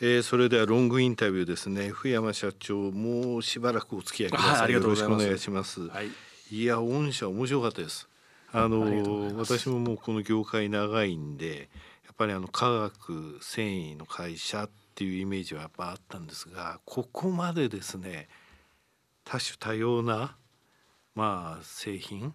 えー、それではロングインタビューですね。福山社長もうしばらくお付き合いください、はい、よろしくお願いします、はい、いや御社面白かったです。あの私ももうこの業界長いんでやっぱりあの化学繊維の会社っていうイメージはやっぱあったんですがここまでですね多種多様なまあ製品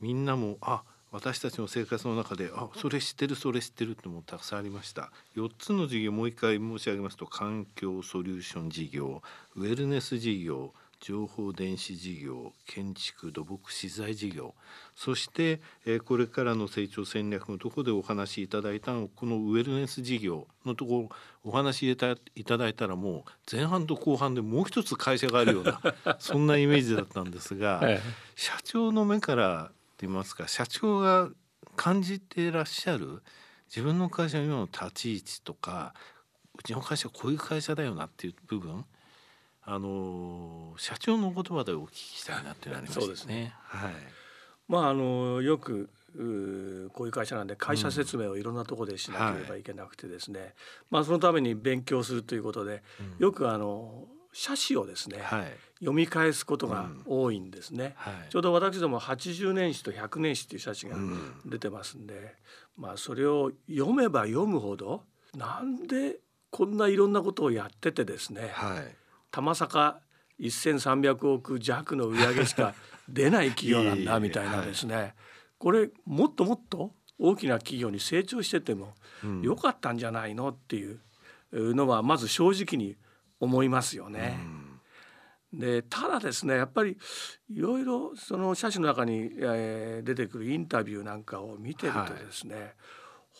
みんなもあ私たちの生活の中であそれ知ってるそれ知ってるってもたくさんありました。4つの事業もう一回申し上げますと環境ソリューション事業ウェルネス事業情報電子事業建築土木資材事業。そして、えー、これからの成長戦略のところでお話しいただいたのこのウェルネス事業のところお話しいただいたらもう前半と後半でもう一つ会社があるようなそんなイメージだったんですが、は い、社長の目から言いますか社長が感じていらっしゃる自分の会社の今の立ち位置とかうちの会社こういう会社だよなっていう部分あの社長の言葉でお聞きしたいなってなりましたね。すね。はい。まああのよくこういう会社なんで会社説明をいろんなところでしなければいけなくてですね、うんはい、まあそのために勉強するということで、うん、よくあの写真をですね、はい、読み返すことが多いんですね、うん。はい、ちょうど私ども80年史と100年史っていう写真が出てますんで、うん、まあそれを読めば読むほどなんでこんないろんなことをやっててですね、はい、玉坂1,300億弱の売り上げしか出ない企業なんだみたいなですね、これもっともっと大きな企業に成長しててもよかったんじゃないのっていうのはまず正直に思いますよね。でただですねやっぱりいろいろその写真の中に、えー、出てくるインタビューなんかを見てるとですね、はい、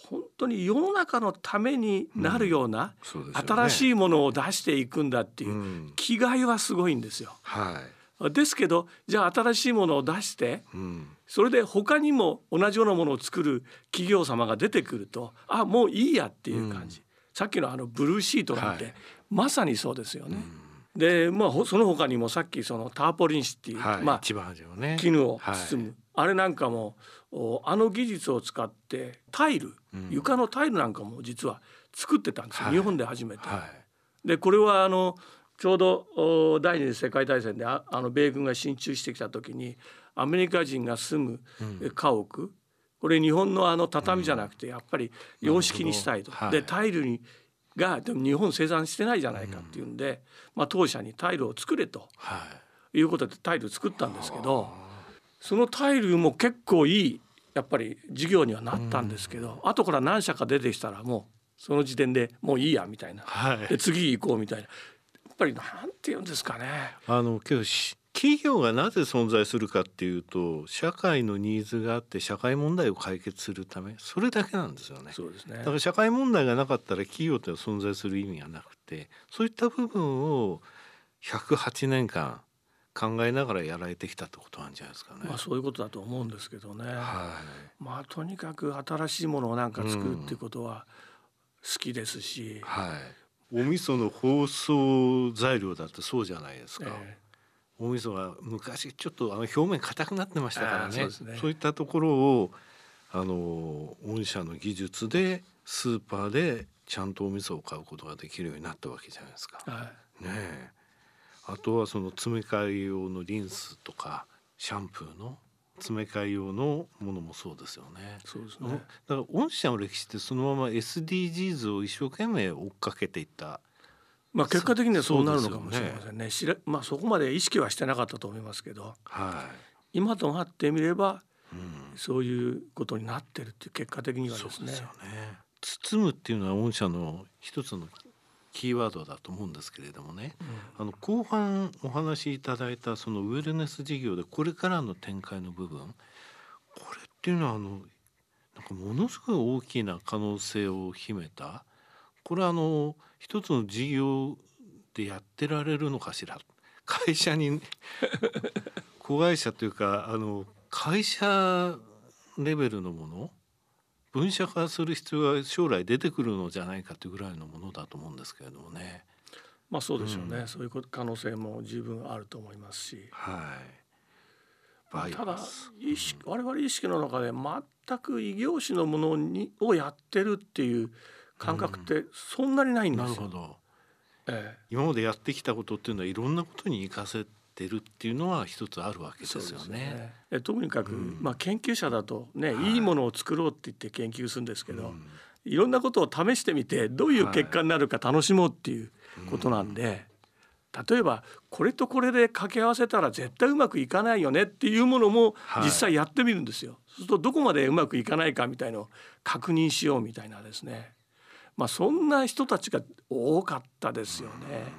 本当に世の中のためになるような、うんね、新しいものを出していくんだっていう気概はすごいんですよ。はい、ですけどじゃあ新しいものを出して、うん、それで他にも同じようなものを作る企業様が出てくるとあもういいやっていう感じ、うん、さっきのあのブルーシートなんて、はい、まさにそうですよね。でまあその他にもさっきそのターポリン紙っていう、はい、まあ、ね、絹を包む、はい、あれなんかもあの技術を使ってタイル、うん、床のタイルなんかも実は作ってたんですよ、はい、日本で初めて。でこれはあのちょうど第二次世界大戦であの米軍が進駐してきた時にアメリカ人が住む家屋、うん、これ日本のあの畳じゃなくてやっぱり洋式にしたいと。でタイルにがでも日本生産してないじゃないかっていうんで、まあ、当社にタイルを作れと、はい、いうことでタイル作ったんですけどそのタイルも結構いいやっぱり事業にはなったんですけど、後から何社か出てきたらもうその時点でもういいやみたいな、はい、で次行こうみたいな。やっぱりなんて言うんですかね。あのけど企業がなぜ存在するかっていうと社会のニーズがあって社会問題を解決するためそれだけなんですよね。そうですねだから社会問題がなかったら企業って存在する意味がなくてそういった部分を108年間考えながらやられてきたってことなんじゃないですかね。まあそういうことだと思うんですけどね。はい、まあとにかく新しいものをなんか作るっていうことは好きですし。うん、はい。お味噌の包装材料だってそうじゃないですか。えー大味噌は昔ちょっとあの表面硬くなってましたからねそうねそういったところをあの御社の技術でスーパーでちゃんとお味噌を買うことができるようになったわけじゃないですか。はい、ねあとはその詰め替え用のリンスとかシャンプーの詰め替え用のものもそうですよね。そうですね。だから御社の歴史ってそのまま SDGs を一生懸命追っかけていったまあ結果的にはそうなるのかもしれませんね。ねまあそこまで意識はしてなかったと思いますけど、はい、今となってみれば、うん、そういうことになってるっていう結果的にはですね。すね。包むっていうのは御社の一つのキーワードだと思うんですけれどもね、うん、あの後半お話しいただいたそのウェルネス事業でこれからの展開の部分。これっていうのはあのなんかものすごい大きな可能性を秘めたこれはあの一つの事業でやってられるのかしら？会社に子会社というかあの会社レベルのもの？分社化する必要が将来出てくるのじゃないかというぐらいのものだと思うんですけれどもね。まあそうでしょうね、うん、そういう可能性も十分あると思いますし。はい。ただ意識、うん、我々意識の中で全く異業種のものにをやってるっていう感覚ってそんなにないんですよ。なるほど、ええ、今までやってきたことっていうのはいろんなことに生かせてるっていうのは一つあるわけですよね。ね。とにかく、うん、まあ研究者だとね、はい、いいものを作ろうって言って研究するんですけど、うん、いろんなことを試してみてどういう結果になるか楽しもうっていうことなんで、はい。例えばこれとこれで掛け合わせたら絶対うまくいかないよねっていうものも実際やってみるんですよ。はい、そうするとどこまでうまくいかないかみたいのを確認しようみたいなですね。まあそんな人たちが多かったですよね。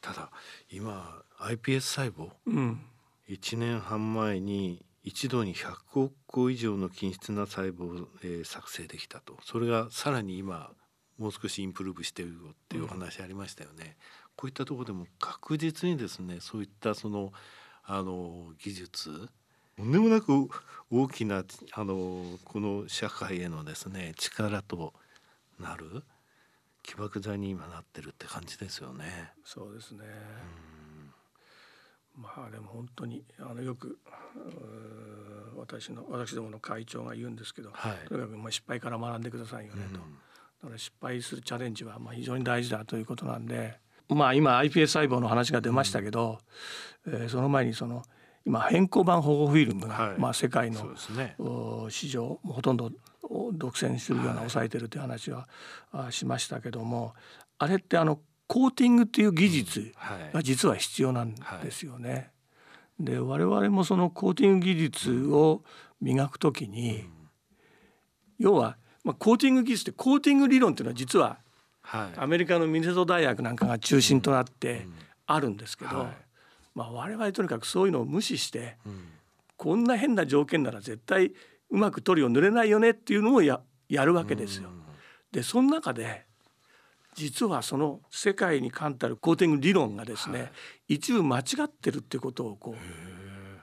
ただ今 iPS 細胞、うん、1年半前に一度に100億個以上の均質な細胞を、えー、作成できたとそれがさらに今もう少しインプルーブしてるよっていうお話ありましたよね。うんこういったところでも確実にですねそういったそのあの技術とんでもなく大きなあのこの社会へのですね力となる？起爆剤に今なってるって感じですよね。そうですね。まあでも本当にあのよく私の私どもの会長が言うんですけど、はい、とにかくまあ失敗から学んでくださいよねと。だから失敗するチャレンジはまあ非常に大事だということなんでまあ今 iPS 細胞の話が出ましたけど、うん、えー、その前にその今変更版保護フィルムが、はい、まあ世界の、ね、市場ほとんど独占するような抑えてるという話は、はい、しましたけどもあれってあのコーティングっていう技術が実は必要なんですよね。はい、で我々もそのコーティング技術を磨くときに、うん、要は、まあ、コーティング技術ってコーティング理論っていうのは実ははい、アメリカのミネソ大学なんかが中心となってあるんですけど、うんはい、まあ、我々とにかくそういうのを無視して、うん、こんな変な条件なら絶対うまく塗料塗れないよねっていうのをややるわけですよ。でその中で実はその世界に冠たるコーティング理論がですね、はい、一部間違ってるっていうことをこう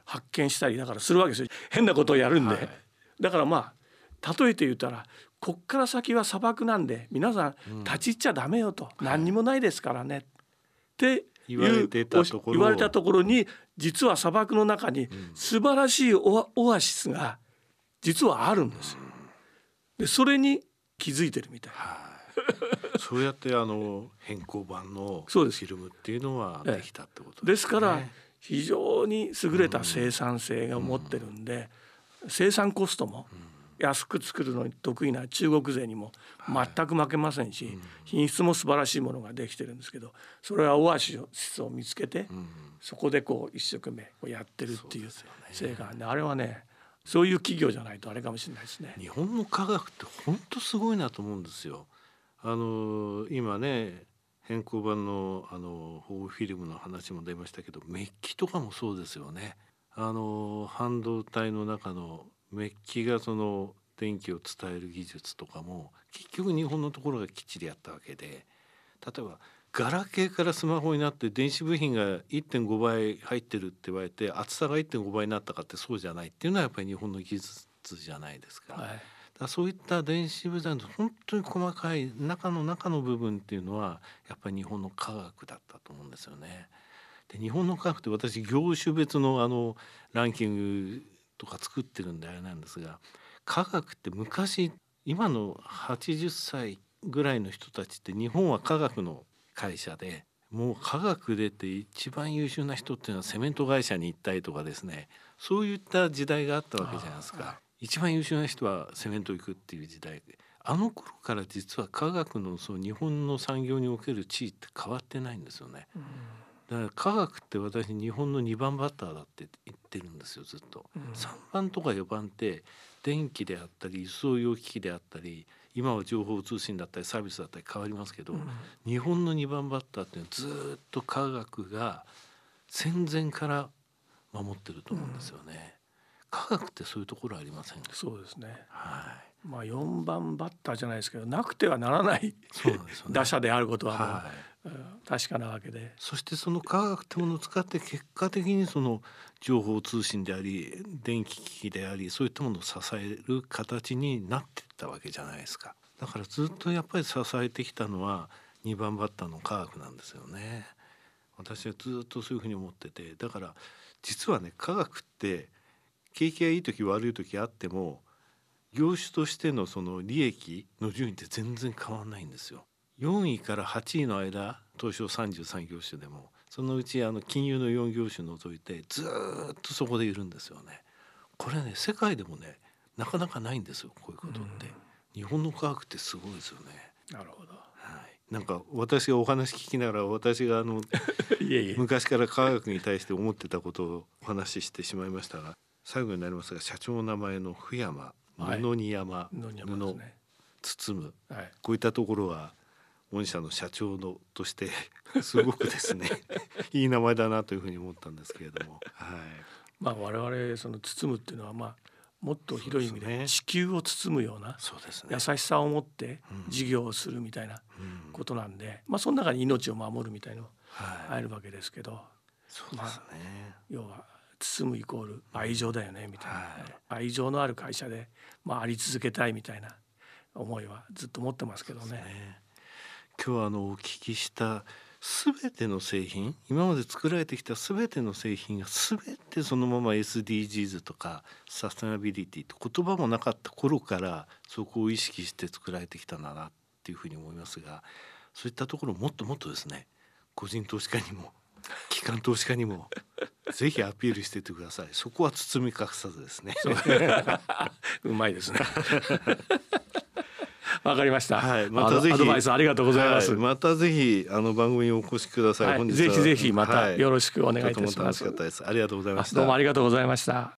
発見したりだからするわけですよ。変なことをやるんで、はい、だからまあ例えて言ったらこっから先は砂漠なんで皆さん立ち入っちゃダメよと、うん、何にもないですからね、って言われて言われたところに実は砂漠の中に素晴らしいオアシスが実はあるんですよ。でそれに気づいてるみたい。そうやってあの変更版のフィルムっていうのはできたってことです、ね,、から非常に優れた生産性が持ってるんで、生産コストも安く作るのに得意な中国勢にも全く負けませんし、はい、品質も素晴らしいものができてるんですけどそれはオアシスを見つけて、うん、そこでこう一生懸命やってるっていう成果ね、ね、あれはねそういう企業じゃないとあれかもしれないですね。日本の科学って本当すごいなと思うんですよ。あの今ね変更版のあの保護フィルムの話も出ましたけどメッキとかもそうですよね。あの半導体の中のメッキがその電気を伝える技術とかも結局日本のところがきっちりやったわけで例えばガラケーからスマホになって電子部品が1.5倍入ってるって言われて厚さが1.5倍になったかってそうじゃないっていうのはやっぱり日本の技術じゃないですか。はい、だそういった電子部材の本当に細かい中の中の部分っていうのはやっぱり日本の科学だったと思うんですよね。で日本の科学って私業種別のあのランキングとか作ってるんであれなんですが科学って昔今の80歳ぐらいの人たちって日本は科学の会社でもう科学でって一番優秀な人っていうのはセメント会社に行ったりとかですねそういった時代があったわけじゃないですか。一番優秀な人はセメント行くっていう時代あの頃から実は科学のそう日本の産業における地位って変わってないんですよね。うんだから科学って私日本の2番バッターだって言ってるんですよずっと、うん、3番とか4番って電気であったり輸送用機器であったり今は情報通信だったりサービスだったり変わりますけど、うん、日本の2番バッターっていうのはずっと科学が戦前から守ってると思うんですよね、うん、科学ってそういうところありませんそうですね。はい。まあ4番バッターじゃないですけどなくてはならないそうなんですよ、ね、打者であることははい確かなわけで。そしてその科学ってものを使って結果的にその情報通信であり電気機器でありそういったものを支える形になってったわけじゃないですか。だからずっとやっぱり支えてきたのは2番バッターの科学なんですよね。私はずっとそういうふうに思ってて。だから実はね科学って景気がいい時悪い時あっても業種としてのその利益の順位って全然変わんないんですよ。4位から8位の間東証33業種でもそのうちあの金融の4業種除いてずっとそこでいるんですよね。これね世界でもねなかなかないんですよこういうことって。日本の科学ってすごいですよね。なるほど。はい。なんか私がお話聞きながら私があの 昔から科学に対して思ってたことをお話ししてしまいましたが最後になりますが社長の名前の福山布に山、布、ね、包む、はい、こういったところは御社の社長のとして すごくですね いい名前だなというふうに思ったんですけれども、はい、まあ我々その包むっていうのはまあもっと広い意味で地球を包むような優しさを持って事業をするみたいなことなんで、まあその中に命を守るみたいの入るわけですけど、そうですね、要は包むイコール愛情だよねみたいな、愛情のある会社で、まあ、あり続けたいみたいな思いはずっと持ってますけどね。今日はあのお聞きした全ての製品今まで作られてきた全ての製品が全てそのまま SDGs とかサステナビリティと言葉もなかった頃からそこを意識して作られてきたんだなっていうふうに思いますがそういったところをもっともっとですね個人投資家にも 機関投資家にもぜひアピールしててください。そこは包み隠さずですね。うまいですねわかりました。はい、またぜひアドバイスありがとうございます。はい、またぜひあの番組にお越しください。はい、ぜひぜひまたよろしくお願いいたします。ありがとうございました。どうもありがとうございました。